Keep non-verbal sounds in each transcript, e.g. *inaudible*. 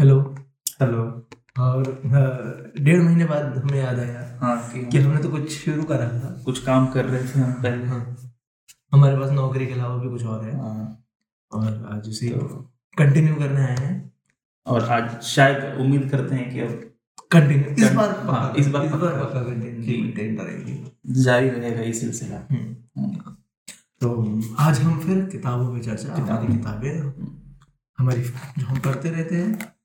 Hello hello और डेढ़ महीने बाद हमें याद आया हाँ कि हमने तो कुछ शुरू करा था। कुछ काम कर रहे थे हम पहले। हाँ। हमारे पास नौकरी के अलावा भी कुछ और है। हाँ, और आज उसे तो कंटिन्यू करने आए हैं। और आज शायद उम्मीद करते हैं कि अब कंटिन्यू इस बार हाँ, इस बार इस बार पक्का। कंटिन्यू करेंगे। जारी रहेगा ये सिलसिला। हम्म। तो आज हम फिर किताबों पे चर्चा हमारी किताबें हमारी जो हम पढ़ते रहते हैं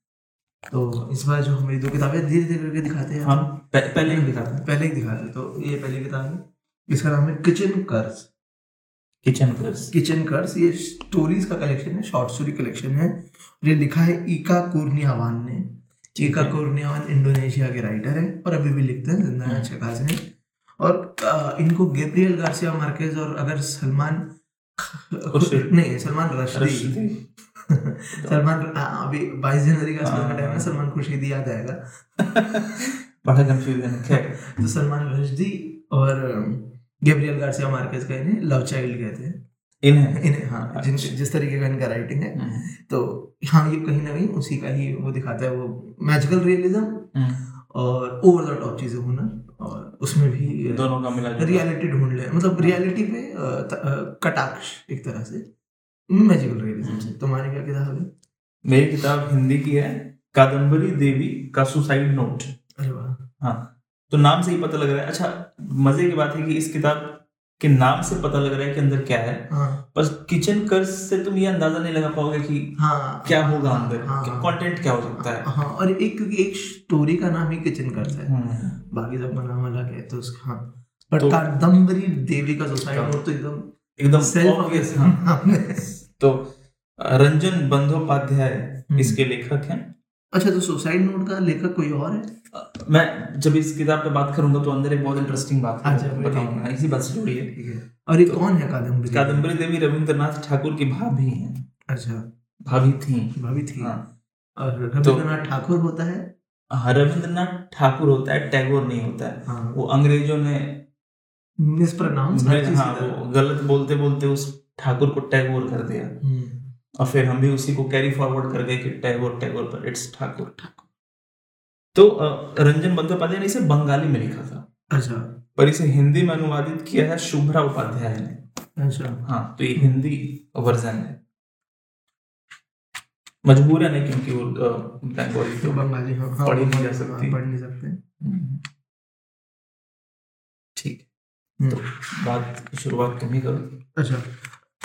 तो इस बार जो हमारी दो किताबें धीरे धीरे करके दिखाते हैं। हम पह- पहले ही दिखाते हैं। पहले ही दिखाते हैं। तो ये पहली किताब है। इसका नाम है kitchen curse. Kitchen curse. Kitchen curse ये स्टोरीज का कलेक्शन है शॉर्ट स्टोरी कलेक्शन है। ये लिखा है ईका कुर्नियावान ने। ईका। कुर्नियावान इंडोनेशिया के राइटर है और अभी भी लिखते हैं ज़िंदा हम्म। अच्छे खासे हैं। और इनको गेब्रियल गार्सिया मार्केज और अगर सलमान। नहीं सलमान रश्दी। *laughs* सलमान अभी बाईस जनवरी का हाँ, टाइम है हाँ। सलमान खुर्शीदी याद आएगा। *laughs* बड़ा कंफ्यूजन है तो सलमान रश्दी और गेब्रियल गार्सिया मार्केज का इन्हें लव चाइल्ड कहते हैं इन्हें? इन्हें हाँ जिन अच्छा। जिस तरीके का इनका राइटिंग है। हम्म, तो हाँ ये कहीं ना कहीं उसी का ही वो दिखाता है वो मैजिकल रियलिज्म और ओवर द टॉप चीज़ें होना और उसमें भी दोनों का मिला। रियलिटी ढूंढ ले मतलब रियलिटी पे कटाक्ष एक तरह से। मैजिकल रियलिज्म से तुम्हारी क्या किताब है? मेरी किताब हिंदी की है कादम्बरी देवी का सुसाइड नोट अरे वाह। हाँ तो नाम से ही पता लग रहा है। अच्छा मज़े की बात है कि इस किताब के नाम से पता लग रहा है कि अंदर क्या है। हाँ। बस किचन कर्ज से तुम ये अंदाज़ा नहीं लगा पाओगे कि हाँ। क्या होगा अंदर हाँ, क्या हाँ। कंटेंट क्या हो सकता है। हाँ और एक क्योंकि एक स्टोरी का नाम ही किचन कर्स है। हम्म, बाकी सबका नाम अलग है तो उसका हाँ। पर तो- कादम्बरी देवी का सुसाइड नोट तो एकदम एकदम सेल्फ obvious, हाँ। *laughs* तो रंजन बंदोपाध्याय हम्म। इसके लेखक हैं। अच्छा तो सुसाइड नोट का लेखक कोई और है? मैं जब इस किताब पे बात करूँगा तो अंदर एक बहुत इंटरेस्टिंग बात है, अच्छा, बताऊँगा इसी बात से जुड़ी है। और ये तो- कौन है कादम्बरी? कादम्बरी देवी रविंद्रनाथ ठाकुर की भाभी हैं। अच्छा। भाभी थी। भाभी थी। हाँ। और रविंद्रनाथ ठाकुर होता है? हाँ, रविंद्रनाथ ठाकुर होता है टैगोर नहीं होता है। हाँ। वो अंग्रेज़ों ने मिसप्रोनाउंस हाँ वो गलत बोलते बोलते उस ठाकुर को टैगोर कर दिया। और फिर हम भी उसी को कैरी फॉरवर्ड कर गए कि टैगोर टैगोर पर। इट्स ठाकुर ठाकुर। तो रंजन बंदोपाध्याय ने इसे बंगाली में लिखा था। अच्छा। पर इसे हिंदी में अनुवादित किया है शुभ्रा उपाध्याय ने। अच्छा। हाँ तो ये हिंदी वर्जन है। मजबूरन है क्योंकि वो बंगाली तो बंगाली हाँ हाँ, पढ़ी नहीं जा हाँ, सकती। पढ़ नहीं सकते। हम्म। ठीक। हम्म। तो बात की शुरुआत तुम ही करो। अच्छा।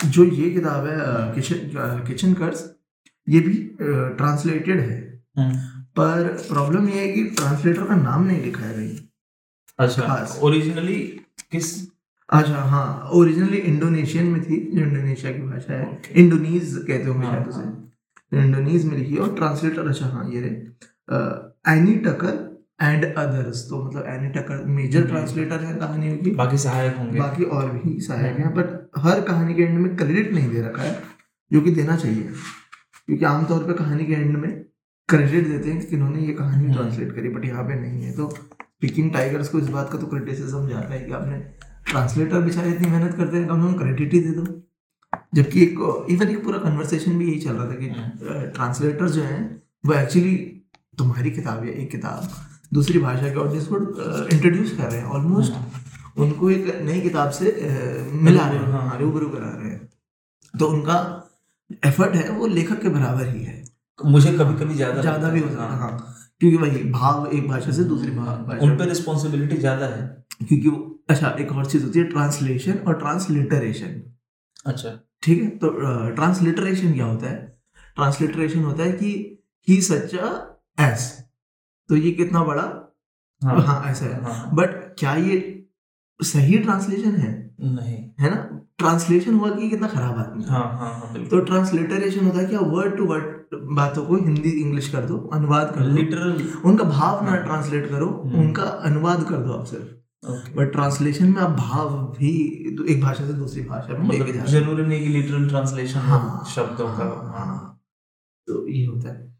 जो ये किताब है किचन किचन कर्स ये भी ट्रांसलेटेड है। पर प्रॉब्लम ये है कि ट्रांसलेटर का नाम नहीं लिखा है कहीं अच्छा ओरिजिनली किस? अच्छा हाँ ओरिजिनली इंडोनेशियन में थी जो इंडोनेशिया की भाषा है। Okay. इंडोनीज कहते होंगे हाँ, शायद उसे इंडोनीज में लिखी है और ट्रांसलेटर अच्छा हाँ ये रहे। एनी टकर एंड अदर्स तो मतलब एनी टकर मेजर हम्म। ट्रांसलेटर है कहानियों की। बाकी सहायक होंगे। बाकी और भी सहायक हैं बट हर कहानी के एंड में क्रेडिट नहीं दे रखा है जो कि देना चाहिए। क्योंकि आमतौर पर कहानी के एंड में क्रेडिट देते हैं कि इन्होंने ये कहानी हम्म। ट्रांसलेट करी बट यहाँ पे नहीं है। तो पिकिंग टाइगर्स को इस बात का तो क्रिटिसिज्म जाता है कि आपने ट्रांसलेटर बेचारे इतनी मेहनत करते हैं कम से कम क्रेडिट ही दे दो। जबकि एक इवन एक पूरा कन्वर्सेशन भी यही चल रहा था कि ट्रांसलेटर जो हैं वो एक्चुअली तुम्हारी किताब या एक किताब दूसरी भाषा के ऑडियंस को इंट्रोड्यूस कर रहे हैं। ऑलमोस्ट उनको एक नई किताब से मिला रहे हैं हाँ। हाँ, रूबरू करा रहे हैं। तो उनका एफर्ट है वो लेखक के बराबर ही है। मुझे कभी कभी ज़्यादा ज़्यादा भी हो सकता है हाँ। क्योंकि वही भाव एक भाषा से दूसरी भा- उन पर रिस्पॉन्सिबिलिटी ज़्यादा है? क्योंकि वो अच्छा एक और चीज़ होती है ट्रांसलेशन और ट्रांसलिटरेशन अच्छा। ठीक है? तो ट्रांसलिटरेशन क्या होता है? ट्रांसलिटरेशन होता है कि ही सच्चा एस तो ये कितना बड़ा? हाँ। हाँ ऐसा है। हाँ, बट क्या ये सही ट्रांसलेशन है? नहीं। है ना? ट्रांसलेशन हुआ कि कितना खराब आदमी हाँ? हाँ हाँ तो ट्रांसलिटरेशन होता है क्या वर्ड टू वर्ड बातों को हिंदी इंग्लिश कर दो अनुवाद कर दो। लिटरल उनका भाव ना हाँ। ट्रांसलेट करो हम्म। उनका अनुवाद कर दो आप सिर्फ़। बट ट्रांसलेशन में आप भाव भी दो- एक भाषा से दूसरी भाषा में मतलब ज़रूरी नहीं कि लिटरल ट्रांसलेशन हाँ, शब्दों का। हाँ, हाँ हाँ। तो ये होता है।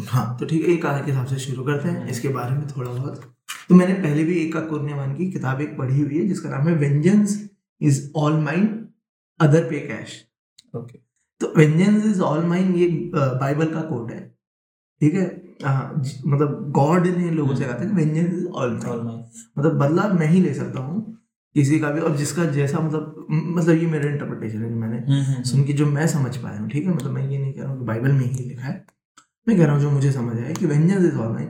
हाँ तो ठीक है एक कहानी के हिसाब से शुरू करते हैं। हम्म। इसके बारे में थोड़ा बहुत तो मैंने पहले भी एक कुर्नियावान की किताब एक पढ़ी हुई है जिसका नाम है vengeance is all mine other pay cash okay तो वेंजेंस इज़ ऑल माइन ये बाइबल का कोट है। ठीक है? हाँ, मतलब गॉड ने लोगों से कहा था कि वेंजेंस इज़ ऑल माइन मतलब बदला मैं ही ले सकता हूँ किसी का भी और जिसका जैसा मतलब मतलब ये मेरा इंटरप्रिटेशन है जो मैंने हम्म, हम्म, सुन के जो मैं समझ पाया हूँ। ठीक है? मतलब मैं ये नहीं कह रहा हूँ कि बाइबल में ही लिखा है। मैं कह रहा हूँ जो मुझे समझ आया कि वेंजेंस इज़ ऑल माइन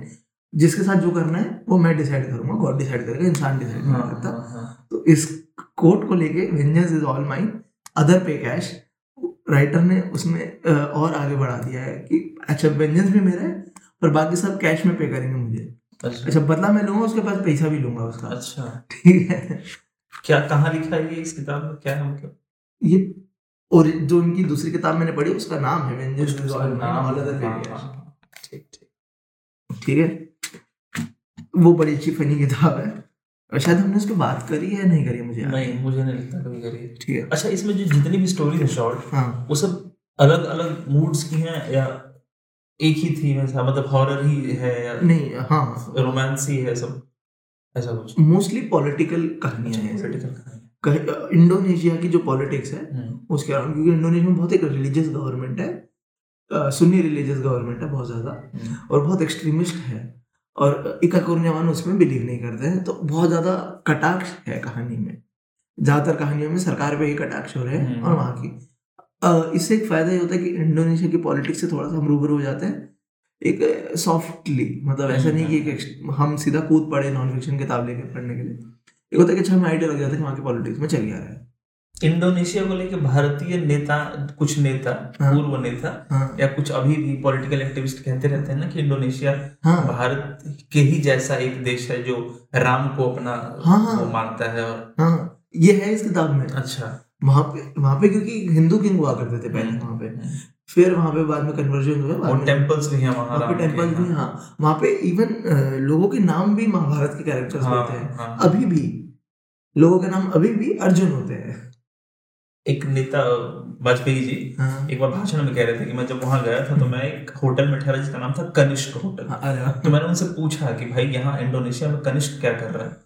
जिसके साथ जो करना है वो मैं डिसाइड करूँगा गॉड डिसाइड करेगा इंसान डिसाइड नहीं हाँ, करता। हाँ, हाँ. तो इस कोट को लेके vengeance is all mine other pay cash writer ने उसमें और आगे बढ़ा दिया है कि अच्छा वेंजेंस भी मेरा है पर बाकी सब कैश में पे करेंगे मुझे। अच्छा। अच्छा बदला मैं लूँगा उसके पास पैसा भी लूँगा उसका। अच्छा। ठीक है। क्या कहाँ लिखा है ये इस किताब में? क्या है मतलब? ये और जो इनकी दूसरी किताब मैंने पढ़ी उसका नाम है vengeance is all mine all other pay cash. ठीक ठीक। ठीक है? वो बड़ी अच्छी फनी किताब है। और शायद हमने उसकी बात करी है नहीं करी मुझे नहीं मुझे नहीं लगता कभी करी। ठीक है। अच्छा इसमें जो जितनी भी स्टोरी है शॉर्ट हाँ। वो सब अलग अलग मूड्स की हैं या एक ही थीम है? मतलब हॉरर ही है या नहीं हाँ। रोमांस ही है सब? ऐसा कुछ? मोस्टली पॉलिटिकल कहानियाँ हैं। पॉलिटिकल कहानी इंडोनेशिया की जो पॉलिटिक्स है हम्म, उसके अराउंड क्योंकि इंडोनेशिया में बहुत एक रिलीजियस गवर्नमेंट है सुन्नी रिलीजियस गवर्नमेंट है बहुत ज़्यादा हम्म, और बहुत एक्सट्रीमिस्ट है। और इका कुरनियावान उसमें बिलीव नहीं करते हैं। तो बहुत ज़्यादा कटाक्ष है कहानी में। ज़्यादातर कहानियों में सरकार पे ही कटाक्ष हो रहे हैं हम्म। और वहाँ की। इससे एक फ़ायदा ये होता है कि इंडोनेशिया की पॉलिटिक्स से थोड़ा सा हम रूबरू हो जाते हैं। एक सॉफ्टली मतलब ऐसा नहीं कि एक हम सीधा कूद पड़े नॉन फिक्शन किताब लेके पढ़ने के लिए। एक होता है कि अच्छा हमें आइडिया लग जाता है कि वहाँ की पॉलिटिक्स में चल रहा है। इंडोनेशिया को लेके भारतीय नेता कुछ नेता हाँ। पूर्व नेता हाँ। या कुछ अभी भी पॉलिटिकल एक्टिविस्ट कहते रहते हैं ना कि इंडोनेशिया हाँ। भारत के ही जैसा एक देश है जो राम को अपना हाँ, हाँ। वो मानता है और हाँ ये है इस किताब में। अच्छा। वहाँ पे वहाँ पे क्योंकि हिंदू किंग हुआ करते थे पहले वहाँ पे। हम्म। फिर वहाँ पे बाद में कन्वर्जन हुआ और टेम्पल्स भी हैं वहाँ पे भी हाँ। वहाँ पे इवन लोगों के नाम भी महाभारत के कैरेक्टर्स हाँ, होते हैं। हाँ। अभी भी लोगों के नाम अभी भी अर्जुन होते हैं। एक नेता वाजपेयी जी हाँ। एक बार भाषण में कह रहे थे कि मैं जब वहाँ गया था तो मैं एक होटल में ठहरा जिसका नाम था कनिष्क होटल। हाँ, तो मैंने उनसे पूछा कि भाई यहाँ इंडोनेशिया में कनिष्क क्या कर रहा है?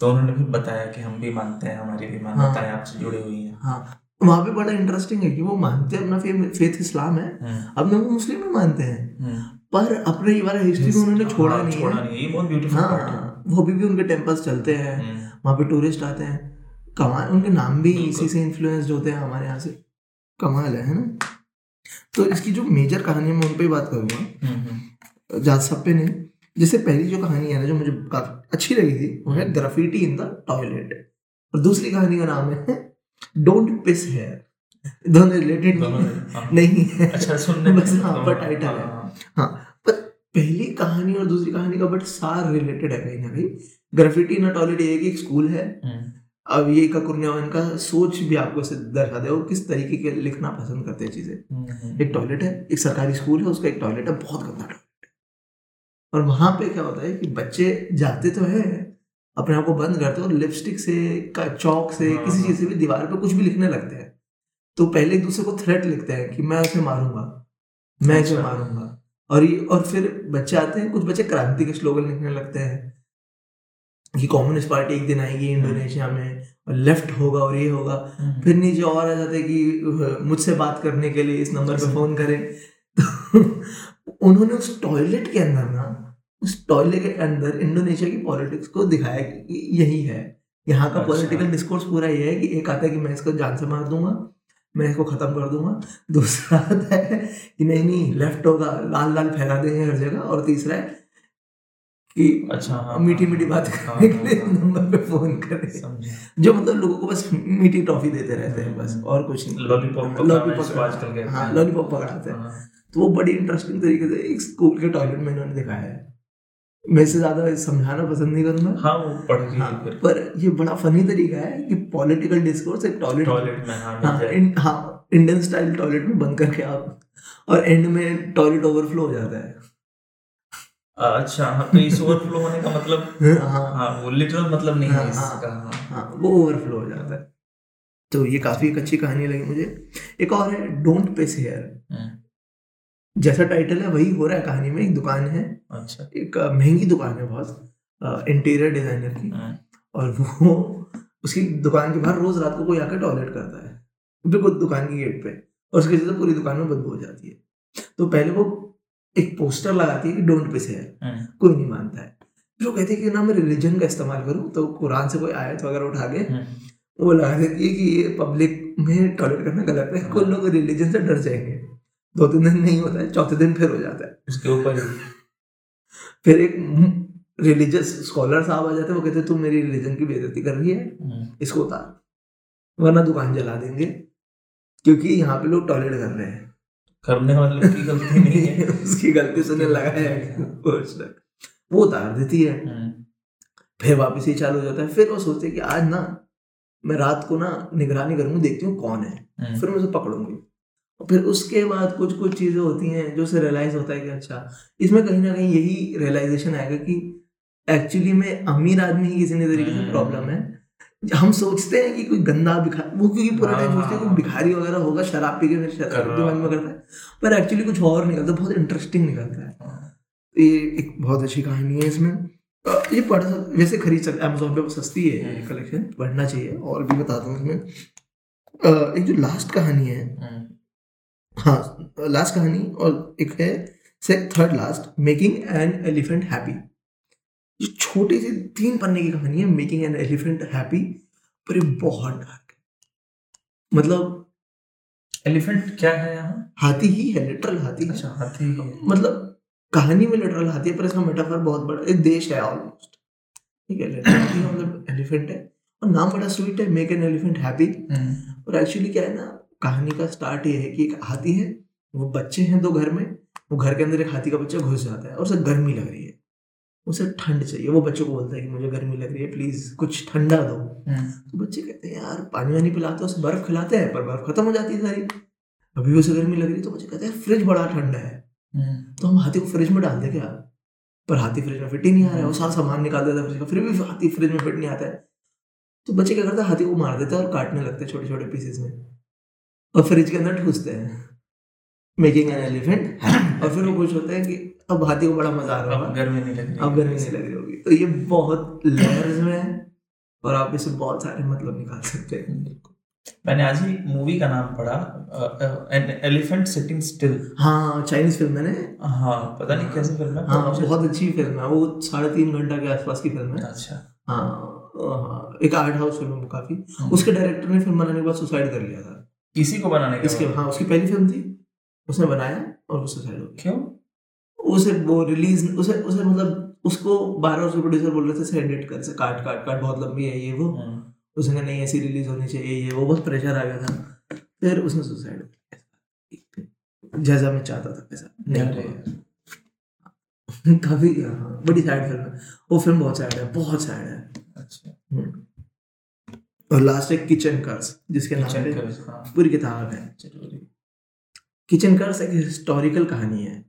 तो उन्होंने भी बताया कि हम भी मानते हैं हमारी भी मान्यताएँ आपसे जुड़ी हुई हैं। हाँ। वहाँ पे बड़ा इंटरेस्टिंग है कि वो मानते हैं अपना फेथ इस्लाम है। हम्म, अपने वो मुस्लिम भी मानते हैं। हम्म। पर अपने ये वाला हिस्ट्री को उन्होंने छोड़ा हाँ, नहीं छोड़ा है। नहीं ये बहुत ब्यूटीफुल पार्ट है हाँ। वो अभी भी उनके टेम्पल्स चलते हैं। हम्म, वहाँ पे टूरिस्ट आते हैं। कमाल उनके नाम भी इसी से इन्फ्लुएंस्ड होते हैं हमारे यहाँ से। कमाल है है ना? तो इसकी जो मेजर कहानी है मैं उन पे ही बात करूँगा। हम्म, हम्म। जात सप्पे ने जैसे पहली जो कहानी है ना जो मुझे काफ़ी अच्छी लगी थी वो है ग्राफिटी इन द टॉयलेट और दूसरी कहानी का नाम है डोंट पिस हेयर दोनों रिलेटेड *laughs* हाँ। नहीं है। अच्छा सुनने बस हाँ, पर टाइटल है। हाँ, हाँ पर पहली कहानी और दूसरी कहानी का बट सार रिलेटेड है कहीं ना कहीं। ग्राफिटी इन टॉयलेट ये है कि एक स्कूल है। हम्म, अब ये का कुर्नियावन का सोच भी आपको इसे दर्शा दे वो किस तरीके के लिखना पसंद करते हैं चीज़ें हम्म। एक टॉयलेट है एक सरकारी स्कूल है उसका एक टॉयलेट है बहुत गंदा टॉयलेट है और वहाँ पे क्या होता है कि बच्चे जाते तो है अपने आप को बंद करते हैं और लिपस्टिक से का चौक से हाँ, किसी हाँ। चीज़ से भी दीवार पर कुछ भी लिखने लगते हैं तो पहले एक दूसरे को थ्रेट लिखते हैं कि मैं उसे मारूँगा मैं इसे अच्छा। मारूँगा और ये और फिर बच्चे आते हैं कुछ बच्चे क्रांति के स्लोगन लिखने लगते हैं कि कम्युनिस्ट पार्टी एक दिन आएगी इंडोनेशिया में और लेफ़्ट होगा और ये होगा। हम्म, फिर नीचे और आ जाते हैं कि मुझसे बात करने के लिए इस नंबर पे फ़ोन करें। *laughs* तो उन्होंने उस टॉयलेट के अंदर ना उस टॉयलेट के अंदर इंडोनेशिया की पॉलिटिक्स को दिखाया कि यही है। यहाँ का अच्छा। पॉलिटिकल डिस्कोर्स पूरा ये है कि एक आता है कि मैं इसको जान से मार दूँगा मैं इसको खत्म कर दूँगा। दूसरा आता है कि नहीं नहीं लेफ़्ट होगा लाल लाल फैला देंगे हर जगह और तीसरा है कि अच्छा हाँ, मीठी हाँ, मीठी बात हाँ, करने के लिए हाँ, नंबर पे फ़ोन करें। जो मतलब लोगों को बस मीठी टॉफी देते रहते हैं बस और कुछ नहीं। लॉलीपॉप लॉलीपॉप आजकल हाँ हैं। लॉलीपॉप पकड़ाते हैं। हाँ, तो वो बड़ी इंटरेस्टिंग तरीके से एक स्कूल के टॉयलेट में इन्होंने दिखाया है। मैं इससे ज़्यादा समझाना पसंद नहीं करूँगा। हाँ वो पढ़ के हाँ, पर ये बड़ा फनी तरीका है कि पॉलिटिकल डिस्कोर्स एक टॉयलेट टॉयलेट में हाँ हाँ इन, हाँ इंडियन स्टाइल टॉयलेट में बंद करके आप और एंड में टॉयलेट ओवरफ्लो हो जाता है। अच्छा हाँ तो इस ओवरफ्लो होने का मतलब *laughs* हाँ हाँ। वो लिटरल मतलब नहीं है हाँ, इसका हाँ हाँ। वो ओवरफ्लो हो जाता है। तो ये काफ़ी एक अच्छी कहानी लगी मुझे। एक और है डोंट पिस हेयर जैसा टाइटल है वही हो रहा है कहानी में एक दुकान है। अच्छा। एक महँगी दुकान है बहुत इंटीरियर डिज़ाइनर की। और वो उसकी दुकान के बाहर रोज रात को कोई आकर टॉयलेट करता है। बिल्कुल दुकान की गेट पे। और उसकी वजह से पूरी दुकान में बदबू हो जाती है। तो पहले वो एक पोस्टर लगाती है कि डोंट पिस हेयर हम्म, कोई नहीं मानता है। जो कहती है कि ना मैं रिलीजन का इस्तेमाल करूँ तो कुरान से कोई आयत वगैरह उठा के हम्म, वो लगा देती है कि ये पब्लिक में टॉयलेट करना गलत है। कुछ लोग रिलीजन से डर जाएँगे। दो तीन दिन नहीं होता है चौथे दिन फिर हो जाता है। उसके ऊपर फिर एक रिलीजियस स्कॉलर साहब आ जाते हैं वो कहते हैं तुम मेरी रिलीजन की बेइज्जती कर रही है हम्म, इसको उतार वरना दुकान जला देंगे क्योंकि यहाँ पे लोग टॉयलेट कर रहे हैं। करने वाले की गलती नहीं है। *laughs* उसकी गलती से उसने लगाया है। वो उतार देती है। हम्म, फिर वापस ही चालू हो जाता है। फिर वो सोचते कि आज ना मैं रात को ना निगरानी करूँगी देखती हूँ कौन है। हम्म, फिर मैं उसे पकड़ूँगी। और फिर उसके बाद कुछ कुछ चीज़ें होती हैं जो उसे रियलाइज़ होता है कि अच्छा इसमें कहीं ना कहीं यही रियलाइजेशन आएगा कि एक्चुअली में अमीर आदमी ही किसी न तरीके से। प्रॉब्लम है। हम सोचते हैं कि कोई गंदा भिखारी वो क्योंकि पूरा टाइम सोचते हैं कोई हाँ। भिखारी वगैरह होगा शराब पी के शराब दिमाग में करता है। पर एक्चुअली कुछ और निकलता है बहुत इंटरेस्टिंग निकलता है। हाँ, ये एक बहुत अच्छी कहानी है इसमें। ये पढ़ सक वैसे खरीद सकते अमेजोन पे वो सस्ती है हम्म। कलेक्शन पढ़ना चाहिए और भी बताता हूँ इसमें। एक जो लास्ट कहानी है। हम्म, हाँ लास्ट कहानी और एक है से third last making an elephant happy ये छोटी सी तीन पन्ने की कहानी है मेकिंग एन एलिफेंट हैप्पी पर ये बहुत डार्क है। मतलब एलिफेंट क्या है यहाँ? हाथी ही है लिटरल हाथी अच्छा हाथी ही है। मतलब कहानी में लिटरल हाथी है पर इसका मेटाफर बहुत बड़ा एक देश है ऑलमोस्ट ठीक है मतलब एलिफेंट है। और नाम बड़ा स्वीट है मेक एन एलिफेंट हैप्पी और एक्चुअली क्या है ना कहानी का स्टार्ट ये है कि एक हाथी है वो बच्चे हैं दो घर में वो घर के अंदर एक हाथी का बच्चा घुस जाता है और उसे गर्मी लग रही है। उसे ठंड चाहिए। वो बच्चों को बोलता है कि मुझे गर्मी लग रही है प्लीज़ कुछ ठंडा दो। हम्म, तो बच्चे कहते हैं यार पानी वानी पिलाते हैं उसे बर्फ़ खिलाते हैं पर बर्फ़ खत्म हो जाती है सारी। अभी उसे गर्मी लग रही है। तो बच्चे कहते हैं फ्रिज बड़ा ठंडा है। हम्म, तो हम हाथी को फ्रिज में डाल दे क्या? पर हाथी फ्रिज में फिट ही नहीं आ रहा है। वो सारा सामान निकाल देता है फ्रिज का फिर भी हाथी फ्रिज में फिट नहीं आता है। तो बच्चे क्या करते हैं हाथी को मार देते हैं और काटने लगते हैं छोटे छोटे पीसेस में। और फ्रिज के अंदर ठूसते हैं। मेकिंग एन एलिफेंट और फिर वो खुश होते हैं कि अब हाथी को बड़ा मज़ा आ रहा होगा। गर्मी नहीं लग रही अब गर्मी नहीं लग रही होगी। तो ये बहुत लेयर्स में है और आप इससे बहुत सारे मतलब निकाल सकते हैं। मैंने आज ही मूवी का नाम पढ़ा एन एलिफेंट सिटिंग स्टिल हाँ चाइनीज़ फ़िल्म है ना हाँ पता नहीं कैसी फ़िल्म है हाँ बहुत अच्छी फ़िल्म है। वो साढ़े तीन घंटा के आसपास की फ़िल्म है। अच्छा। हाँ हाँ, एक आर्ट हाउस फ़िल्म है काफ़ी। हम्म। उसके डायरेक्टर ने फ़िल्म बनाने के बाद सुसाइड कर लिया था। इसी को बनाने के इसके हाँ उसकी पहली फ़िल्म थी। उसने बनाया और वो सुसाइड हो गया। क्यों? उसे वो रिलीज़ उसे उसे मतलब उसको बार बार उसके प्रोड्यूसर बोल रहे थे इसे एडिट कर इसे काट काट काट बहुत लंबी है ये वो। हम्म, उसने नहीं ऐसी रिलीज़ होनी चाहिए ये वो बहुत प्रेशर आ गया था। फिर उसने सुसाइड जैसा मैं चाहता था नहीं काफ़ी हाँ, बड़ी सैड फ़िल्म है। वो फ़िल्म बहुत सैड है बहुत सैड है। अच्छा। हम्म। और लास्ट एक किचन कर्स जिसके नाम पे हाँ। पूरी किताब है। ज़रूरी। किचन कर्स एक हिस्टोरिकल कहानी है।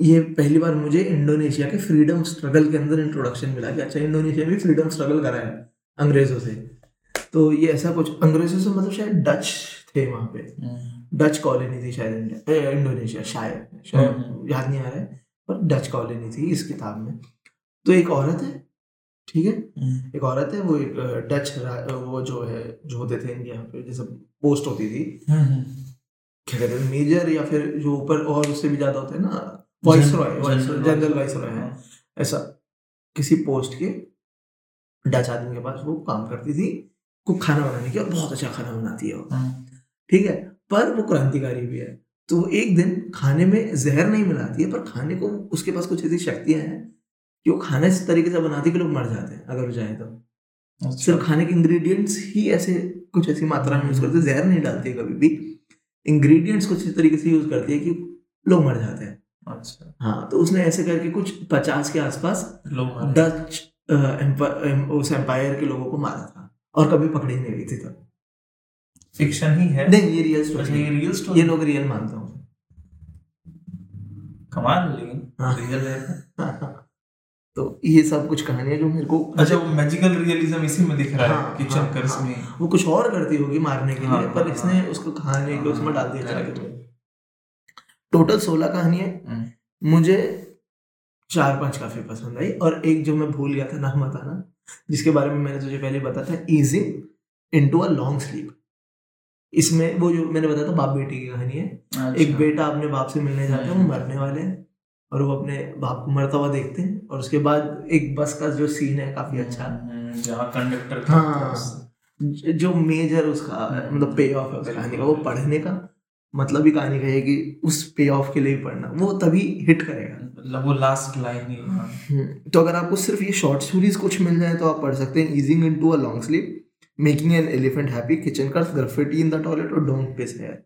ये पहली बार मुझे इंडोनेशिया के फ्रीडम स्ट्रगल के अंदर इंट्रोडक्शन मिला कि अच्छा इंडोनेशिया भी फ्रीडम स्ट्रगल करा है अंग्रेज़ों से। तो ये ऐसा कुछ अंग्रेज़ों से मतलब शायद डच थे वहाँ पे। हम्म, डच कॉलोनी थी शायद इंडोनेशिया शायद शायद हम्म। याद नहीं आ रहा है पर डच कॉलोनी थी इस किताब में। तो एक औरत है ठीक है? हम्म, एक औरत है वो एक डच वो जो है जो होते थे इंडिया पे जैसे पोस्ट होती थी। हम्म, क्या कहते हैं मेजर या फिर जो ऊपर और उससे भी ज़्यादा होते हैं ना viceroy general viceroy है। हाँ, ऐसा किसी पोस्ट के डच आदमी के पास वो काम करती थी को खाना बनाने की और बहुत अच्छा खाना बनाती है वो। हाँ, ठीक है पर वो क्रांतिकारी भी है। तो वो एक दिन खाने में जहर नहीं मिलाती है पर खाने को उसके पास कुछ ऐसी शक्तियाँ हैं कि वो खाना इस तरीके से बनाती है कि लोग मर जाते हैं अगर जाए तो। अच्छा, सिर्फ़ खाने के इंग्रेडिएंट्स ही ऐसे कुछ ऐसी मात्रा में यूज़ करते जहर नहीं डालती है कभी भी। इंग्रेडिएंट्स कुछ इस तरीके से यूज़ करती है कि लोग मर जाते हैं। अच्छा। हाँ तो उसने ऐसे करके कुछ पचास के आसपास डच उस एम्पायर के लोगों को मारा था और कभी पकड़ी नहीं गई थी तब। फिक्शन ही है। नहीं ये रियल अच्छा स्टोरी ये रियल ये लोग रियल मानता हूँ। कमाल लेकिन हाँ। रियल है। *laughs* तो ये सब कुछ कहानियाँ जो मेरे को अच्छा वो मैजिकल रियलिज्म इसी में दिख रहा है हाँ, किचन हाँ, कर्स हाँ। में वो कुछ और करती होगी मारने के हाँ, लिए पर हाँ, इसने हाँ। उसको कहानी के उसमें डाल दिया Correct. चाहे टोटल सोलह कहानियाँ हम्म, मुझे चार पाँच काफ़ी पसंद आई और एक जो मैं भूल गया था नाम बताना जिसके बारे में मैंने तुझे पहले बताया था easing into a long sleep इसमें वो जो मैंने बताया था बाप बेटी की कहानी है अच्छा। एक बेटा अपने बाप से मिलने जाते हैं वो। मरने वाले हैं और वो अपने बाप को मरता हुआ देखते हैं और उसके बाद एक बस का जो सीन है काफ़ी अच्छा। हम्म, जहाँ कंडक्टर हाँ। जो मेजर उसका मतलब पे ऑफ़ है उस कहानी का वो पढ़ने का मतलब ही कहानी का है कि उस पे ऑफ़ के लिए ही पढ़ना वो तभी हिट करेगा। मतलब वो लास्ट लाइन ही हाँ। हम्म, तो अगर आपको सिर्फ़ ये शॉर्ट स्टोरीज कुछ मिल जाए तो आप पढ़ सकते हैं easing in to a long sleep making an elephant happy kitchen curse graffiti in the toilet और डोंट पिस हेयर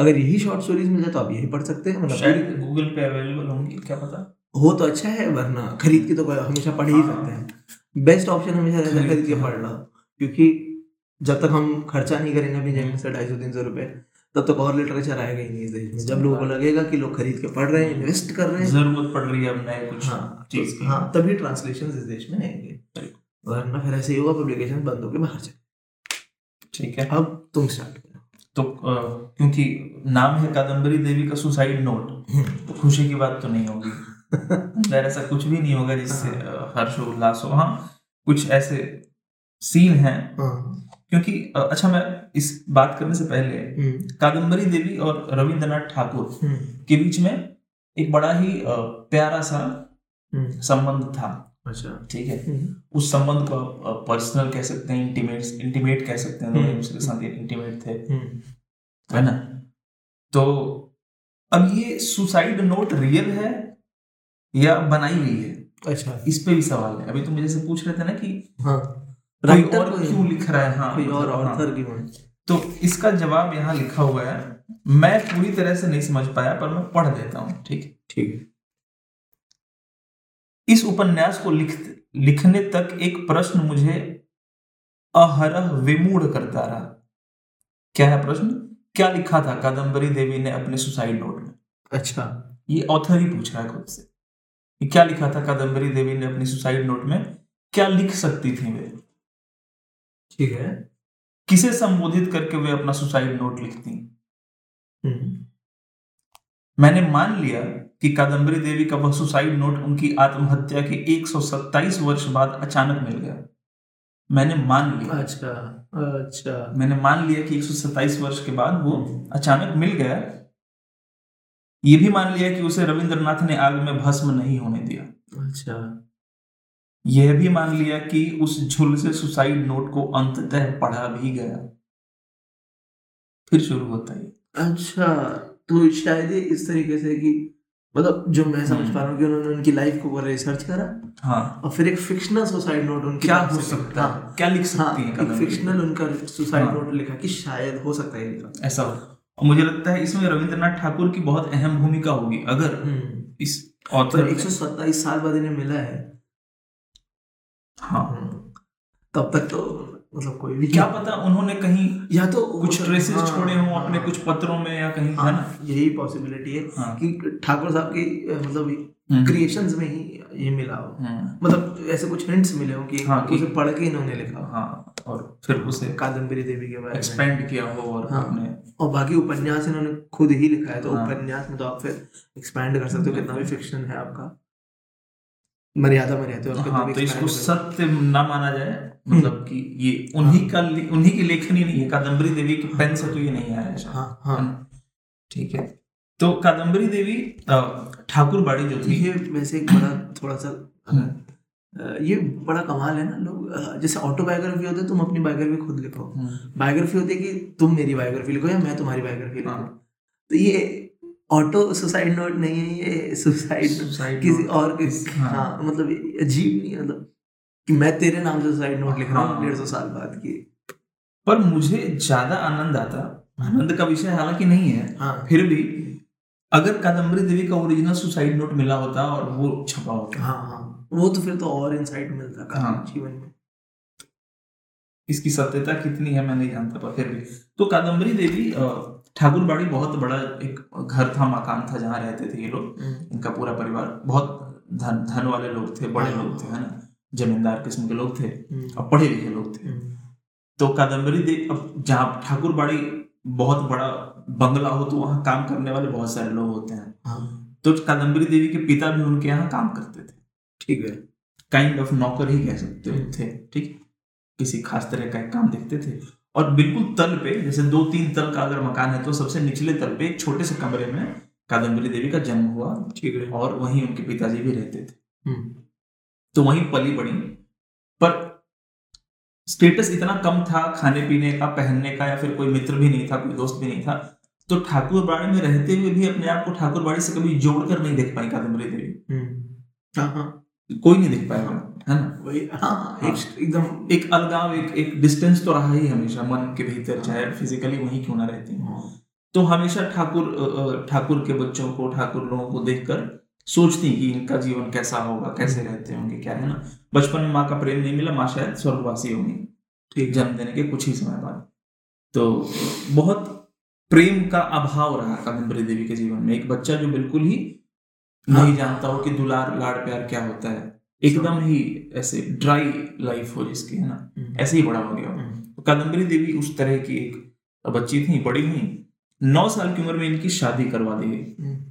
अगर यही शॉर्ट स्टोरीज मिल जाए तो आप यही पढ़ सकते हैं मतलब गूगल पे अवेलेबल होंगी क्या पता? हो तो अच्छा है वरना खरीद के तो हमेशा पढ़ ही सकते हैं। बेस्ट ऑप्शन हमेशा रहता है खरीद के पढ़ लो क्योंकि जब तक हम खर्चा नहीं करेंगे अपनी जेब में से ढाई सौ तीन सौ रुपए तब तक और लिटरेचर आएगा ही नहीं इस देश में। जब लोगों को लगेगा कि लोग खरीद के पढ़ रहे हैं इन्वेस्ट कर रहे हैं। ज़रूरत पड़ रही है अब नए कुछ हाँ चीज़ की। हाँ तभी ट्रांसलेशन इस देश में आएँगे। वरना फिर ऐसे ही होगा पब्लिकेशन बंद होकर बाहर चले। ठीक है। अब तुम स्टार्ट करो। तो क्योंकि नाम है कादम्बरी देवी का सुसाइड नोट तो खुशी की बात तो नहीं होगी। *laughs* अंदर ऐसा कुछ भी नहीं होगा जिससे हर्ष उल्लास हो। हाँ कुछ ऐसे सीन हैं। हाँ। क्योंकि अच्छा मैं इस बात करने से पहले हम्म, कादम्बरी देवी और रविंद्रनाथ ठाकुर हम्म, के बीच में एक बड़ा ही प्यारा सा हम्म, संबंध था। अच्छा। ठीक है? हम्म, उस संबंध को आप पर्सनल कह सकते हैं इंटीमेट इंटीमेट कह सकते हैं दोनों हम्म। दूसरे के साथ इंटीमेट थे। हम्म, है ना? तो अब ये सुसाइड नोट रियल है या बनाई हुई है? अच्छा। इस पे भी सवाल है। अभी तुम मुझे से पूछ रहे थे ना कि हाँ। राइटर और क्यों लिख रहा है? हाँ कोई और मतलब, हाँ। ऑथर की वन तो इसका जवाब यहाँ लिखा हुआ है। मैं पूरी तरह से नहीं समझ पाया पर मैं पढ़ देता हूँ ठीक? ठीक। है इस उपन्यास को लिख लिखने तक एक प्रश्न मुझे अहरह विमूढ़ करता रहा। क्या है प्रश्न? क्या लिखा था कादम्बरी देवी ने अपने सुसाइड नोट में? अच्छा। ये ऑथर ही पूछ रहा है खुद से। क्या लिखा था कादम्बरी देवी ने अपनी सुसाइड नोट में? क्या लिख सकती थी वे? ठीक है। किसे संबोधित करके वे अपना सुसाइड नोट लिखती? हम्म, मैंने मान लिया कि कादम्बरी देवी का वह सुसाइड नोट उनकी आत्महत्या के 127 वर्ष बाद अचानक मिल गया। मैंने मान लिया। अच्छा अच्छा। मैंने मान लिया कि 127 वर्ष के बाद वो अचानक मिल गया। ये भी मान लिया कि उसे रविंद्रनाथ ने आग में भस्म नहीं होने दिया। अच्छा। यह भी मान लिया कि उस झुल से सुसाइड नोट को अंततः पढ़ा भी गया। फिर शुरू होता है। अच्छा तो शायद इस तरीके से कि मतलब जो मैं समझ हम्म। पा रहा हूँ कि उन्होंने उनकी लाइफ को रिसर्च करा हाँ। और फिर एक फिक्शनल सुसाइड नोट उनकी क्या हो सकता हाँ, है। क्या लिख सकती हाँ है एक फिक्शनल उनका सुसाइड हाँ। नोट लिखा कि शायद हो सकता है लिखा। ऐसा और मुझे लगता है इसमें रविंद्रनाथ ठाकुर की बहुत अहम भूमिका होगी। अगर हम्म, इस ऑथर एक सौ सत्ताईस साल बाद इन्हें मिला है। हाँ। हम्म, तब तक तो मतलब कोई भी क्या पता उन्होंने कहीं या तो कुछ ट्रेसेस हाँ, छोड़े हों अपने हाँ, कुछ पत्रों में या कहीं है ना? हाँ, यही पॉसिबिलिटी है हाँ। कि ठाकुर साहब की मतलब हम्म, क्रिएशंस में ही ये मिला हो। हम्म, मतलब ऐसे कुछ हिंट्स मिले हो कि हाँ, उसे पढ़ के इन्होंने लिखा हो। हाँ और फिर उसे कादम्बरी देवी के बारे में। एक्सपेंड किया हो और हाँ। अपने और बाकी उपन्यास इन्होंने खुद ही लिखा है तो हाँ। उपन्यास में तो आप फिर एक्सपैंड कर सकते हो कितना भी फिक्शन है आपका। मर्यादा में रहते हो हाँ तो इसको सत्य ना माना जाए मतलब कि ये उन्हीं का उन्हीं की लेखनी नहीं है। कादम्बरी देवी की पेन से तो ये नहीं आया है। हो। हाँ हाँ ठीक है। तो कादम्बरी देवी ठाकुर बाड़ी जो थी। ये वैसे एक बड़ा थोड़ा सा हम्म। ये बड़ा कमाल है ना लोग। जैसे ऑटोबायोग्राफी होती है तुम अपनी बायोग्राफी खुद लिखो। हम्म, बायोग्राफी होती है कि तुम मेरी बायोग्राफी लिखो या मैं तुम्हारी बायोग्राफी लिखूं। हाँ। तो ये ऑटो सुसाइड नोट नहीं है ये सुसाइड किसी और किस हाँ। हाँ मतलब अजीब नहीं है मतलब कि मैं तेरे नाम से सुसाइड नोट लिख रहा हूँ हाँ। डेढ़ सौ साल बाद की। पर मुझे ज़्यादा आनंद आता आनंद का विषय हालाँकि नहीं है हाँ। फिर भी अगर कादम्बरी देवी का ओरिजिनल सुसाइड नोट मिला होता और वो छपा होता। हाँ हाँ। वो तो फिर तो और इंसाइट मिलता हाँ। जीवन में। इसकी सत्यता कितनी है मैं नहीं जानता पर फिर भी। तो कादम्बरी देवी ठाकुर बाड़ी बहुत बड़ा एक घर था मकान था जहाँ रहते थे ये लोग। हम्म, इनका पूरा परिवार बहुत धन धन वाले लोग थे बड़े। लोग थे है ना? जमींदार किस्म के लोग थे हम्म, और पढ़े लिखे लोग थे। हम्म, तो कादम्बरी देवी अब जहाँ ठाकुर बाड़ी बहुत बड़ा बंगला हो तो वहाँ काम करने वाले बहुत सारे लोग होते हैं। हाँ। तो कादम्बरी देवी के पिता भी उनके यहाँ काम करते थे। ठीक है। काइंड ऑफ़ नौकर ही कह सकते। थे ठीक? किसी खास तरह का एक काम देखते थे। और बिल्कुल तल पे जैसे दो तीन तल का अगर मकान है तो सबसे निचले तल पे एक छोटे से कमरे में कादम्बरी देवी का जन्म हुआ ठीक है। और वहीं उनके पिताजी भी रहते थे। हम्म, तो वहीं पली बड़ी पर स्टेटस इतना कम था खाने पीने का पहनने का या फिर कोई मित्र भी नहीं था कोई दोस्त भी नहीं था तो ठाकुर बाड़ी में रहते हुए भी अपने आप को ठाकुर बाड़ी से कभी जोड़कर नहीं देख पाई कादम्बरी देवी। हम्म, हाँ हाँ। कोई नहीं देख पाएगा। है ना? वही हाँ हाँ, एकदम एक अलगाव एक एक डिस्टेंस तो रहा ही हमेशा मन के भीतर चाहे फिजिकली वहीं क्यों ना रहती हो हाँ, तो हमेशा ठाकुर ठाकुर के बच्चों को ठाकुर लोगों को देखकर सोचती कि इनका जीवन कैसा होगा कैसे रहते होंगे क्या है ना? बचपन में माँ का प्रेम नहीं मिला माँ शायद स्वर्गवासी होंगी। ठीक जन्म देने के कुछ ही समय बाद। तो बहुत प्रेम का अभाव रहा कादम्बरी देवी के जीवन में। एक बच्चा जो बिल्कुल ही नहीं हाँ। जानता हो कि दुलार लाड़ प्यार क्या होता है। एकदम ही ऐसे ड्राई लाइफ हो जिसकी है ना? हम्म, ऐसे ही बड़ा हो गया। हो। हम्म, तो कादम्बरी देवी उस तरह की एक बच्ची थी बड़ी हुई नौ साल की उम्र में इनकी शादी करवा दी गई। हम्म,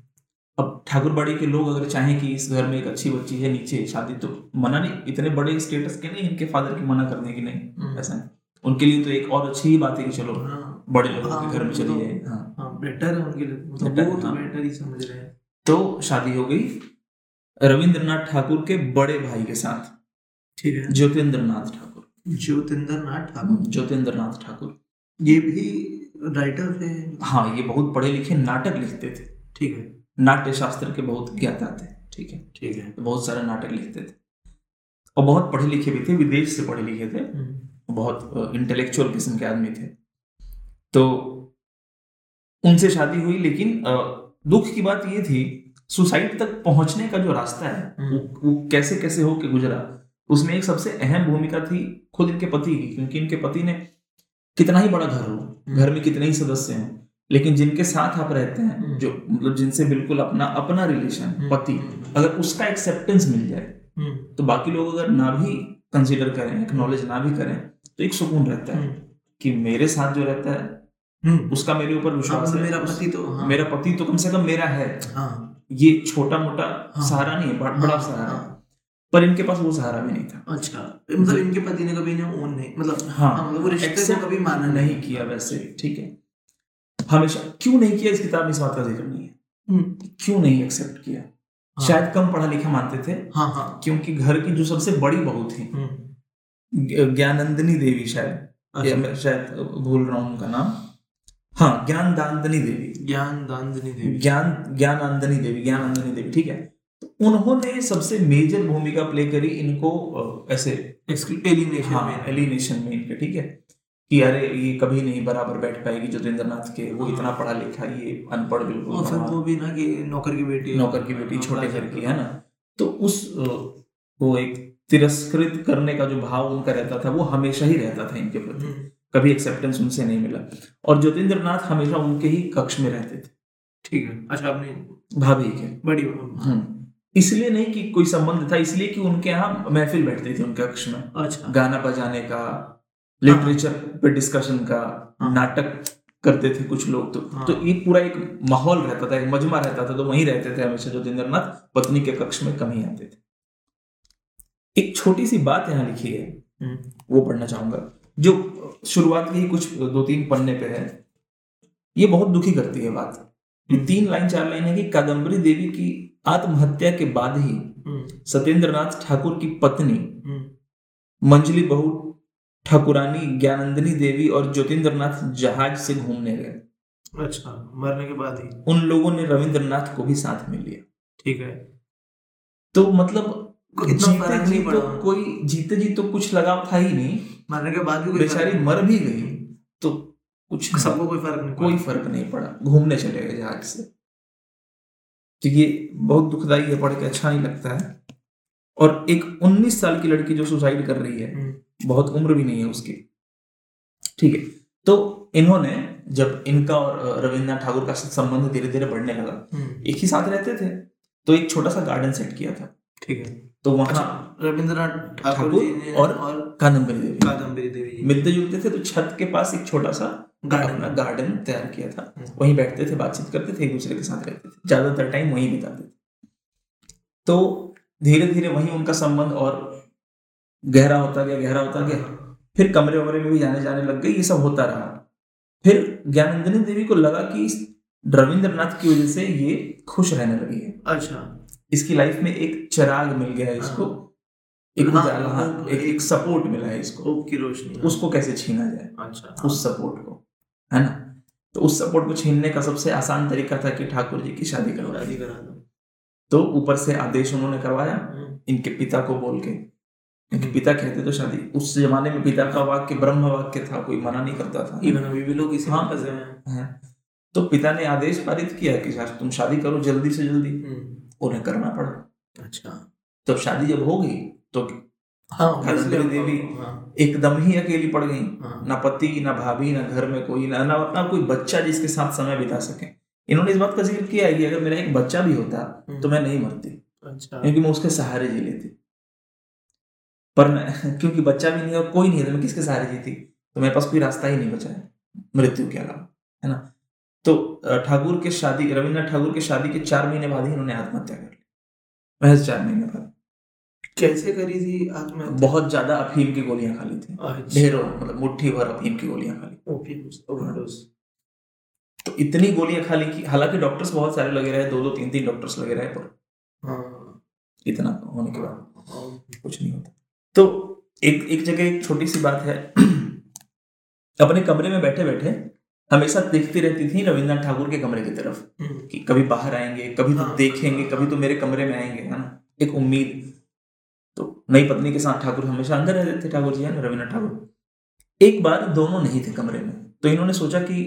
अब ठाकुरबाड़ी के लोग अगर चाहें कि इस घर में एक अच्छी बच्ची है नीचे शादी तो मना नहीं इतने बड़े स्टेटस के नहीं इनके फादर की मना करने की नहीं। ऐसा नहीं। उनके लिए तो एक और अच्छी ही बात है कि चलो हाँ, बड़े लोगों हाँ, के घर में चली तो- जाए। हाँ। हाँ बेटर है उनके लिए। मतलब हाँ। बेटर ही समझ रहे हैं। तो शादी हो गई रविंद्रनाथ ठाकुर के बड़े भाई के साथ। ठीक है। ज्योतिन्द्र नाथ ठाकुर। ज्योतिंदर नाथ ठाकुर? ज्योतिन्द्र नाथ ठाकुर। ये भी राइटर थे? हाँ ये बहुत पढ़े लिखे नाटक लिखते थे। ठीक है। नाट्य शास्त्र के बहुत ज्ञाता थे ठीक है? ठीक है। तो बहुत सारे नाटक लिखते थे। और बहुत पढ़े लिखे भी थे विदेश से पढ़े लिखे थे। हम्म, बहुत इंटेलेक्चुअल किस्म के आदमी थे। तो उनसे शादी हुई लेकिन दुख की बात ये थी सुसाइड तक पहुँचने का जो रास्ता है हम्म। वो, वो कैसे कैसे होके गुजरा उसमें एक सबसे अहम भूमिका थी खुद इनके पति की क्योंकि इनके पति ने कितना ही बड़ा घर हो घर में कितने ही सदस्य हों लेकिन जिनके साथ आप रहते हैं हम्म। जो मतलब जिनसे बिल्कुल अपना अपना रिलेशन हम्म, पति हम्म, अगर उसका एक्सेप्टेंस मिल जाए हम्म, तो बाकी लोग अगर ना भी कंसिडर करें एक्नॉलेज ना भी करें तो एक सुकून रहता है हम्म, कि मेरे साथ जो रहता है हम्म, उसका मेरे ऊपर हाँ, विश्वास है मेरा पति तो हाँ, मेरा पति तो कम से कम मेरा है। हाँ। ये छोटा मोटा हाँ। सहारा नहीं है बड़ा बड़ा हाँ, सहारा। हाँ, पर इनके पास वो सहारा भी नहीं था। अच्छा मतलब इनके पति ने कभी इन्हें ओन नहीं मतलब हाँ। हाँ, मतलब वो रिश्ते को कभी माना नहीं किया वैसे ठीक है। हमेशा क्यों नहीं किया इस किताब में इस बात का ज़िक्र नहीं है? हम्म, क्यों नहीं एक्सेप्ट किया? हाँ। शायद कम पढ़ा लिखा मानते थे हाँ हाँ। क्योंकि घर की जो सबसे बड़ी बहू थी हम्म, ज्ञानंदिनी देवी शायद अच्छा, शायद भूल रहा हूँ उनका नाम। हाँ ज्ञान दानदनी देवी। ज्ञान दानदनी देवी। ज्ञान ज्ञानानंदनी देवी ज्ञानानंदनी देवी ठीक है? तो उन्होंने सबसे मेजर भूमिका प्ले करी इनको ऐसे एलिनेशन हाँ में। एलिनेशन में इनके ठीक है? कि अरे ये कभी नहीं बराबर बैठ पाएगी ज्योतिन्द्र नाथ के वो इतना पढ़ा लिखा ये अनपढ़ बिल्कुल वो भी ना कि नौकर की बेटी। नौकर की बेटी हाँ, छोटे घर की है। ना? तो उस वो एक तिरस्कृत करने का जो भाव उनका रहता था वो हमेशा ही रहता था इनके प्रति। हम्म, कभी एक्सेप्टेंस उनसे नहीं मिला। और ज्योतिन्द्र नाथ हमेशा उनके ही कक्ष में रहते थे। ठीक है। अच्छा आपने भाभी के। बड़ी हम्म। इसलिए नहीं कि कोई संबंध था इसलिए कि उनके यहाँ महफिल बैठती थी उनके कक्ष में। अच्छा। गाना बजाने का लिटरेचर पे डिस्कशन का हाँ। नाटक करते थे कुछ लोग तो। हाँ। तो एक पूरा एक माहौल रहता था एक मजमा रहता था तो वहीं रहते थे हमेशा ज्योतिन्द्र नाथ पत्नी के कक्ष में कम ही आते थे। एक छोटी सी बात यहाँ लिखी है। हम्म, वो पढ़ना चाहूँगा। जो शुरुआत के ही कुछ दो तीन पन्ने पे है ये बहुत दुखी करती है बात। ये हम्म। तीन लाइन चार लाइन है कि कादम्बरी देवी की आत्महत्या के बाद ही हम्म, सत्येंद्र ठाकुर की पत्नी हम्म, मंजली बहू ठाकुरानी ज्ञानंदिनी देवी और ज्योतिन्द्रनाथ जहाज़ से घूमने गए। अच्छा मरने के बाद ही। उन लोगों ने रविंद्रनाथ को भी साथ में लिया। ठीक है। तो मतलब जीते जी तो कोई जीते जी तो कुछ लगाव था ही नहीं। मरने के बाद भी बेचारी मर भी गई तो कुछ *laughs* सबको कोई फ़र्क नहीं कोई फ़र्क नहीं पड़ा घूमने चले गए जहाज़ से। तो ये बहुत दुखदाई है पढ़ के अच्छा नहीं लगता है। और एक 19 साल की लड़की जो सुसाइड कर रही है हम्म, बहुत उम्र भी नहीं है उसकी। ठीक है तो इन्होंने जब इनका और रविन्द्रनाथ ठाकुर का संबंध धीरे धीरे बढ़ने लगा हम्म, एक ही साथ रहते थे तो एक छोटा सा गार्डन सेट किया था। ठीक है। तो वहाँ अच्छा रविंद्रनाथ ठाकुर और और कादम्बरी देवी। कादम्बरी देवी मिलते जुलते थे तो छत के पास एक छोटा सा गार्डन गार्डन तैयार किया था। हम्म। वहीं बैठते थे बातचीत करते थे एक दूसरे के साथ रहते थे। ज़्यादातर टाइम वहीं बिताते थे। तो धीरे धीरे वहीं उनका संबंध और गहरा होता गया गहरा होता गया। फिर कमरे वमरे में भी जाने जाने लग गई ये सब होता रहा। फिर ज्ञानंदिनी देवी को लगा कि रविंद्रनाथ की वजह से ये खुश रहने लगी। है अच्छा। इसकी लाइफ में एक चिराग मिल गया है इसको। एक हाँ, उजाला हाँ, एक, एक सपोर्ट मिला है इसको। होप की रोशनी उसको कैसे छीना जाए? अच्छा। उस सपोर्ट को है ना? तो उस सपोर्ट को छीनने का सबसे आसान तरीका था कि ठाकुर जी की शादी करवा शादी करा दो। तो ऊपर से आदेश उन्होंने करवाया इनके पिता को बोल के। इनके पिता कहते तो शादी उस जमाने में पिता का वाक्य ब्रह्म वाक्य था कोई मना नहीं करता था। इवन अभी भी लोग इसी हाँ। हैं। तो पिता ने आदेश पारित किया कि तुम शादी करो जल्दी से जल्दी। हम्म, उन्हें करना पड़ा अच्छा। तो शादी जब हो गई तो हाँ देवी हाँ। एकदम ही अकेली पड़ गई। हाँ। ना पति ना भाभी ना घर में कोई ना ना अपना कोई बच्चा जिसके साथ समय बिता सके। इन्होंने इस बात का ज़िक्र किया है कि अगर मेरा एक बच्चा भी होता तो मैं नहीं मरती। अच्छा। क्योंकि मैं उसके सहारे जी लेती। पर मैं क्योंकि बच्चा भी नहीं और कोई नहीं है तो मैं किसके सहारे जीती? तो मेरे पास कोई रास्ता ही नहीं बचा है मृत्यु के अलावा है ना? तो ठाकुर के शादी रविन्द्रनाथ ठाकुर के शादी के चार महीने बाद ही इन्होंने आत्महत्या कर ली। महज चार महीने बाद। कैसे करी थी आत्महत्या? बहुत ज़्यादा अफीम की गोलियाँ खा ली थी। अच्छा। ढेरों मतलब मुट्ठी भर अफीम की गोलियाँ खा ली। ओपियम तो इतनी गोलियाँ खा ली कि हालाँकि डॉक्टर्स बहुत सारे लगे रहे दो दो तीन तीन डॉक्टर्स लगे रहे पर हाँ। इतना होने के बाद हाँ, कुछ नहीं होता। तो एक एक जगह एक छोटी सी बात है। *clears throat* अपने कमरे में बैठे बैठे हमेशा देखती रहती थी रविन्द्रनाथ ठाकुर के कमरे की तरफ़ हम्म, कि कभी बाहर आएँगे कभी तो हाँ, देखेंगे हाँ, कभी तो मेरे कमरे में आएँगे है ना? एक उम्मीद। तो नई पत्नी के साथ ठाकुर हमेशा अंदर रहते थे ठाकुर जी है ना रविन्द्रनाथ ठाकुर? एक बार दोनों नहीं थे कमरे में। तो इन्होंने सोचा कि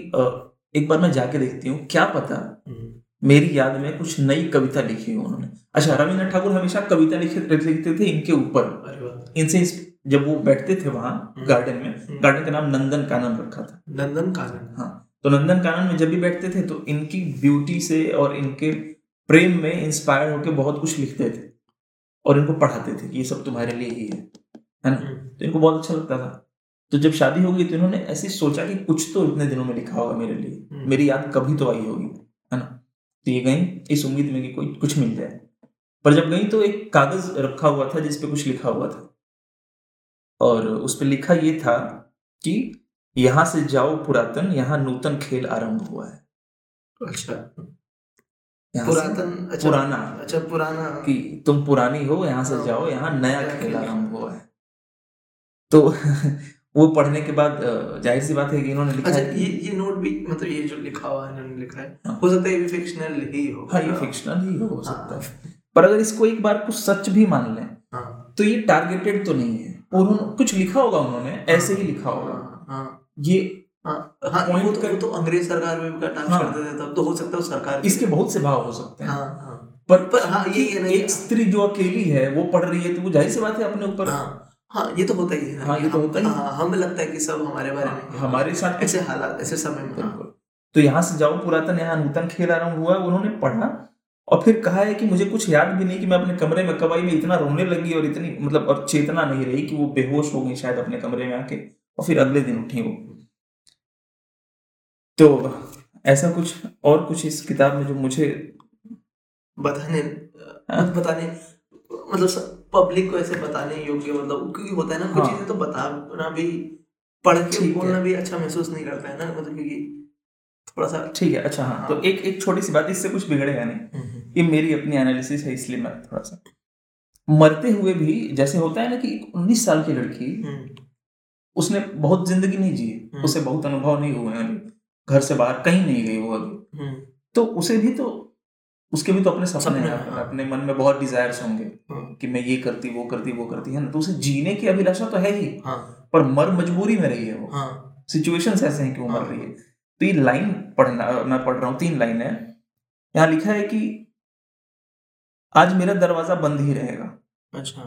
एक बार मैं जाके देखती हूँ क्या पता हम्म, मेरी याद में कुछ नई कविता लिखी हो उन्होंने। अच्छा रविन्द्रनाथ ठाकुर हमेशा कविता लिखे लिखते थे इनके ऊपर। इनसे जब वो बैठते थे वहाँ हम्म। गार्डन में हम्म। गार्डन का नाम नंदन कानन रखा था। नंदन कानन। हाँ तो नंदन कानन में जब भी बैठते थे तो इनकी ब्यूटी से और इनके प्रेम में इंस्पायर होकर बहुत कुछ लिखते थे और इनको पढ़ाते थे कि ये सब तुम्हारे लिए ही है है ना? हम्म, तो इनको बहुत अच्छा लगता था। तो जब शादी हो गई तो इन्होंने ऐसे सोचा कि कुछ तो इतने दिनों में लिखा होगा मेरे लिए। हम्म। मेरी याद कभी तो आई होगी है ना? तो ये गई इस उम्मीद में कि कोई कुछ मिल जाए। पर जब गई तो एक कागज़ रखा हुआ था जिसपे कुछ लिखा हुआ था। और उस पर लिखा ये था कि यहाँ से जाओ पुरातन यहाँ नूतन खेल आरंभ हुआ है। अच्छा। पुरातन अच्छा पुराना। अच्छा पुराना। कि तुम पुरानी हो यहाँ से हाँ। जाओ यहाँ नया खेल। आरंभ हुआ है। तो *laughs* वो पढ़ने के बाद ज़ाहिर सी बात है कि इन्होंने लिखा अच्छा है ये ये नोट भी मतलब ये जो लिखा हुआ है इन्होंने लिखा है हाँ। हो सकता है ये भी फिक्शनल ही हो। हाँ ये फिक्शनल ही हो सकता हाँ। है। पर अगर इसको एक बार कुछ सच भी मान लें तो ये टारगेटेड तो नहीं है। उन्होंने कुछ लिखा होगा उन्होंने ऐसे ही लिखा होगा। हाँ हाँ। ये हाँ हाँ वो तो, वो तो अंग्रेज़ सरकार में भी हाँ। करते थे तब तो हो सकता है सरकार इसके बहुत से भाव हो सकते हैं। हाँ हाँ। पर पर हाँ ये ये एक स्त्री जो अकेली है वो पढ़ रही है तो वो ज़ाहिर सी बात है अपने ऊपर। हाँ हाँ ये तो होता ही है। हाँ, ये तो होता ही है। हाँ हमें लगता है कि सब हमारे बारे में ही हमारे साथ ऐसे हालात ऐसे समय में। हाँ। तो यहाँ से जाओ पुरातन यहाँ नूतन खेल आरंभ हुआ उन्होंने पढ़ा और फिर कहा है कि मुझे कुछ याद भी नहीं कि मैं अपने कमरे में कब आई में इतना रोने लगी और इतनी मतलब और चेतना नहीं रही कि वो बेहोश हो गई शायद अपने कमरे में आके और फिर अगले दिन उठी वो। तो ऐसा कुछ और कुछ इस किताब में जो मुझे बताने हाँ। बताने मतलब पब्लिक को ऐसे बताने योग्य मतलब क्योंकि होता है ना कुछ हाँ। चीज़ें तो बताना भी पढ़ के बोलना भी अच्छा महसूस नहीं करता है ना मतलब क्योंकि थोड़ा सा ठीक है अच्छा हाँ। तो एक एक छोटी सी बात इससे कुछ बिगड़ेगा नहीं। ये मेरी अपनी एनालिसिस है इसलिए मैं थोड़ा सा मरते हुए भी जैसे होता है ना कि उन्नीस साल की लड़की हम्म, उसने बहुत ज़िंदगी नहीं जी हम्म। उसे बहुत अनुभव नहीं हुए हैं घर से बाहर कहीं नहीं गई वो अभी। हम्म, तो उसे भी तो उसके भी तो अपने सपने हैं हैं। अपने मन में बहुत डिजायर्स होंगे कि मैं ये करती वो करती वो करती है ना? तो उसे जीने की अभिलाषा तो है ही हाँ। पर मर मजबूरी में रही है वो। हाँ। सिचुएशंस ऐसे हैं कि वो मर हाँ। रही है। तो ये लाइन पढ़ना मैं पढ़ रहा हूँ तीन लाइन है। यहाँ लिखा है कि आज मेरा दरवाज़ा बंद ही रहेगा। अच्छा।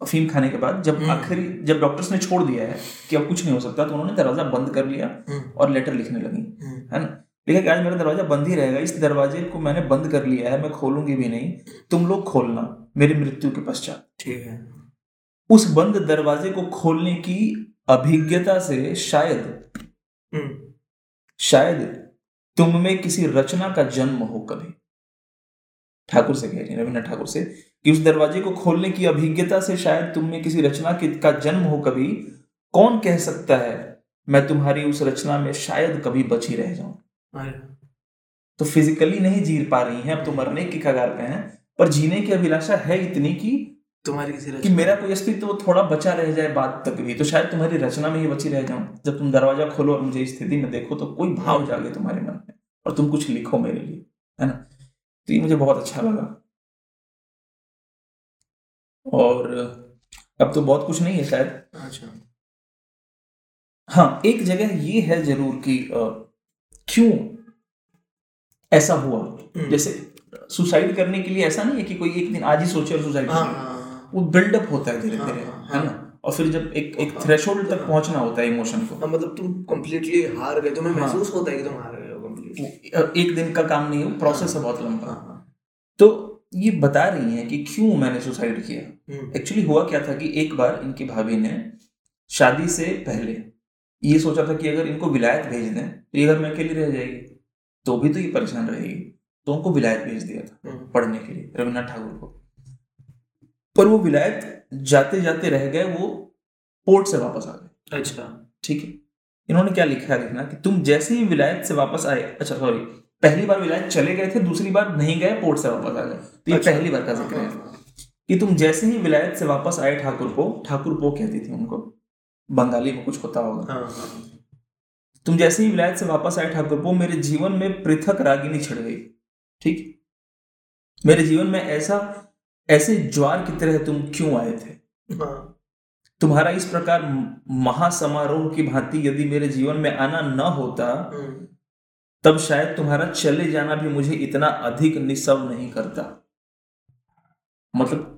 अफीम खाने के बाद जब हम्म। आखिरी जब डॉक्टर्स ने छोड़ दिया है कि अब कुछ नहीं हो सकता तो उन्होंने दरवाज़ा बंद कर लिया हम्म, और लेटर लिखने लगी। हम्म, है ना? लिखा कि आज मेरा दरवाज़ा बंद ही रहेगा। इस दरवाजे को मैंने बंद कर लिया है मैं खोलूँगी भी नहीं। तुम लोग खोलना मेरी मृत्यु के पश्चात। ठीक है। उस बंद दरवाजे को खोलने की अभिज्ञता से शायद शायद तुम में किसी रचना का जन्म हो कभी। ठाकुर से कह रही है रविन्द्रनाथ ठाकुर से कि उस दरवाजे को खोलने की अभिज्ञता से शायद तुम में किसी रचना के- का जन्म हो कभी कौन कह सकता है मैं तुम्हारी उस रचना में शायद कभी बची रह जाऊँ? तो फिजिकली नहीं जी पा रही हैं अब तो मरने की कगार पे हैं पर जीने की अभिलाषा है इतनी की तुम्हारी किसी कि मेरा कोई अस्तित्व वो थोड़ा बचा रह जाए बात तक भी तो शायद तुम्हारी रचना में ही बची रह जाऊँ। जब तुम दरवाज़ा खोलो और मुझे स्थिति में देखो तो कोई भाव जागे तुम्हारे मन में और तुम कुछ लिखो मेरे लिए है ना? तो ये मुझे बहुत अच्छा लगा। और अब तो बहुत कुछ नहीं है शायद। अच्छा। हाँ एक जगह ये है ज़रूर कि क्यों ऐसा हुआ? हम्म। जैसे सुसाइड करने के लिए ऐसा नहीं है कि कोई एक दिन आज ही सोचे और सुसाइड हाँ। हाँ। वो बिल्डअप होता है धीरे हाँ, धीरे हाँ, है ना? और फिर जब एक एक थ्रेशोल्ड तक पहुँचना होता है इमोशन को। हाँ, मतलब तुम कंप्लीटली हार गए तुम्हें हाँ। महसूस होता है कि तुम हार एक दिन का काम नहीं है प्रोसेस है बहुत लंबा। हाँ हाँ। तो ये बता रही हैं कि क्यों मैंने सुसाइड किया? हम्म, एक्चुअली हुआ क्या था कि एक बार इनकी भाभी ने शादी से पहले ये सोचा था कि अगर इनको विलायत भेज दें तो ये घर में अकेली रह जाएगी। तो भी तो ये परेशान रहेगी। तो उनको विलायत भेज दिया था हम्म, पढ़ने के लिए रविन्द्रनाथ ठाकुर को। पर वो विलायत जाते जाते रह गए वो पोर्ट से वापस आ गए। अच्छा। ठीक है? इन्होंने क्या लिखा है लिखना कि तुम जैसे ही विलायत से वापस आए अच्छा सॉरी पहली बार विलायत चले गए थे दूसरी बार नहीं गए पोर्ट से वापस आ गए। तो ये अच्छा। पहली बार का ज़िक्र है। कि तुम जैसे ही विलायत से वापस आए ठाकुर को ठाकुर पो कहती थी उनको बंगाली में कुछ होता होगा। हाँ हाँ। तुम जैसे ही विलायत से वापस आए ठाकुर पो मेरे जीवन में पृथक रागिनी छिड़ गई। ठीक? मेरे जीवन में ऐसा ऐसे ज्वार की तरह तुम क्यों आए थे? हाँ। तुम्हारा इस प्रकार महासमारोह की भांति यदि मेरे जीवन में आना न होता हम्म, तब शायद तुम्हारा चले जाना भी मुझे इतना अधिक निस्सव नहीं करता। मतलब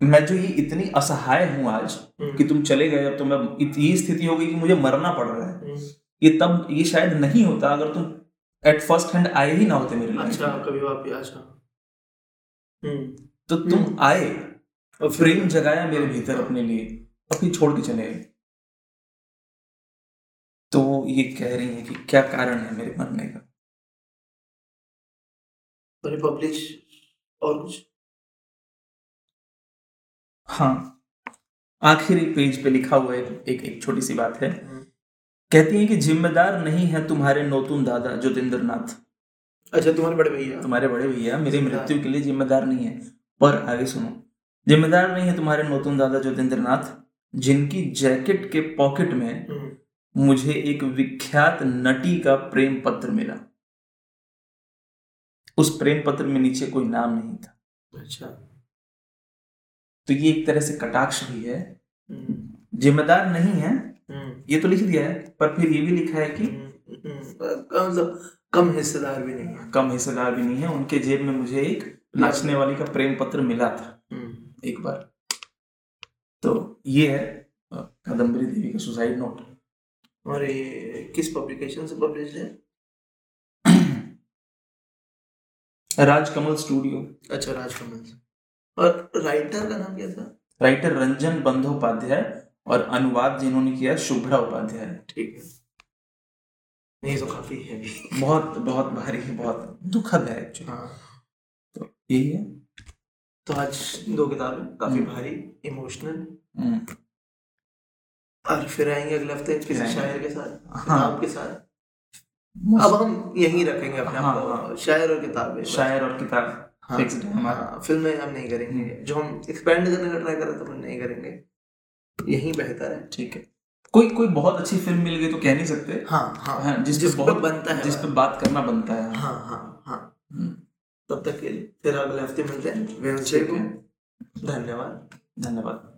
मैं जो ये इतनी असहाय हूँ आज हम्म, कि तुम चले गए अब तो मैं ये स्थिति हो गई कि मुझे मरना पड़ रहा है। हम्म, ये तब ये शायद नहीं होता अगर तुम एट फ़र्स्ट हैंड आए ही ना होते मेरे लिए। अच्छा कभी वापस अच्छा। तो तुम आए और फिर प्रेम जगाया मेरे भीतर अपने लिए और फिर छोड़ के चले गए तो वो ये कह रही है कि क्या कारण है मेरे मरने का? रिपब्लिश और कुछ? हाँ आखिरी पेज पे लिखा हुआ है एक एक छोटी सी बात है। हम्म, कहती है कि जिम्मेदार नहीं है तुम्हारे नौतुन दादा जोतेंद्र नाथ अच्छा तुम्हारे बड़े भैया। तुम्हारे बड़े भैया मेरी मृत्यु के लिए जिम्मेदार नहीं है। पर आगे सुनो जिम्मेदार नहीं है तुम्हारे नौतुन दादा जोतेंद्र नाथ जिनकी जैकेट के पॉकेट में हम्म, मुझे एक विख्यात नटी का प्रेम पत्र मिला। उस प्रेम पत्र में नीचे कोई नाम नहीं था। अच्छा। तो ये एक तरह से कटाक्ष भी है। हम्म, जिम्मेदार नहीं है हम्म, ये तो लिख दिया है पर फिर ये भी लिखा है कि कम हिस्सेदार भी नहीं है। कम हिस्सेदार भी नहीं है उनके जेब में मुझे एक नाचने वाली का प्रेम पत्र मिला था। एक बार। तो ये है कादम्बरी देवी का सुसाइड नोट। और ये किस पब्लिकेशन से पब्लिश है? *clears throat* राजकमल स्टूडियो। अच्छा राजकमल और राइटर का नाम क्या था? राइटर रंजन बंदोपाध्याय और अनुवाद जिन्होंने किया शुभ्रा उपाध्याय। ठीक है। नहीं तो काफ़ी हैवी बहुत बहुत भारी है बहुत दुखद है एक्चुअली हाँ। तो यही है। तो आज दो किताबें काफ़ी हम्म। भारी इमोशनल हम्म, और फिर आएँगे अगले हफ़्ते किसी शायर के साथ हाँ। किताब के साथ। अब हम यहीं रखेंगे अपने हाँ, हाँ। शायर और किताबें। शायर और किताब हाँ, हाँ, फ़िल्में हम नहीं करेंगे। जो हम एक्सपेंड करने का ट्राई कर रहे थे हम नहीं करेंगे। यही बेहतर है। ठीक है। कोई कोई बहुत अच्छी फ़िल्म मिल गई तो कह नहीं सकते। हाँ हाँ। जिस जिस बहुत बनता है जिस पे बात करना बनता है। हाँ हाँ हाँ। हम्म, तब तक के लिए फिर अगले हफ़्ते मिलते हैं। वेंसडे को धन्यवाद। धन्यवाद।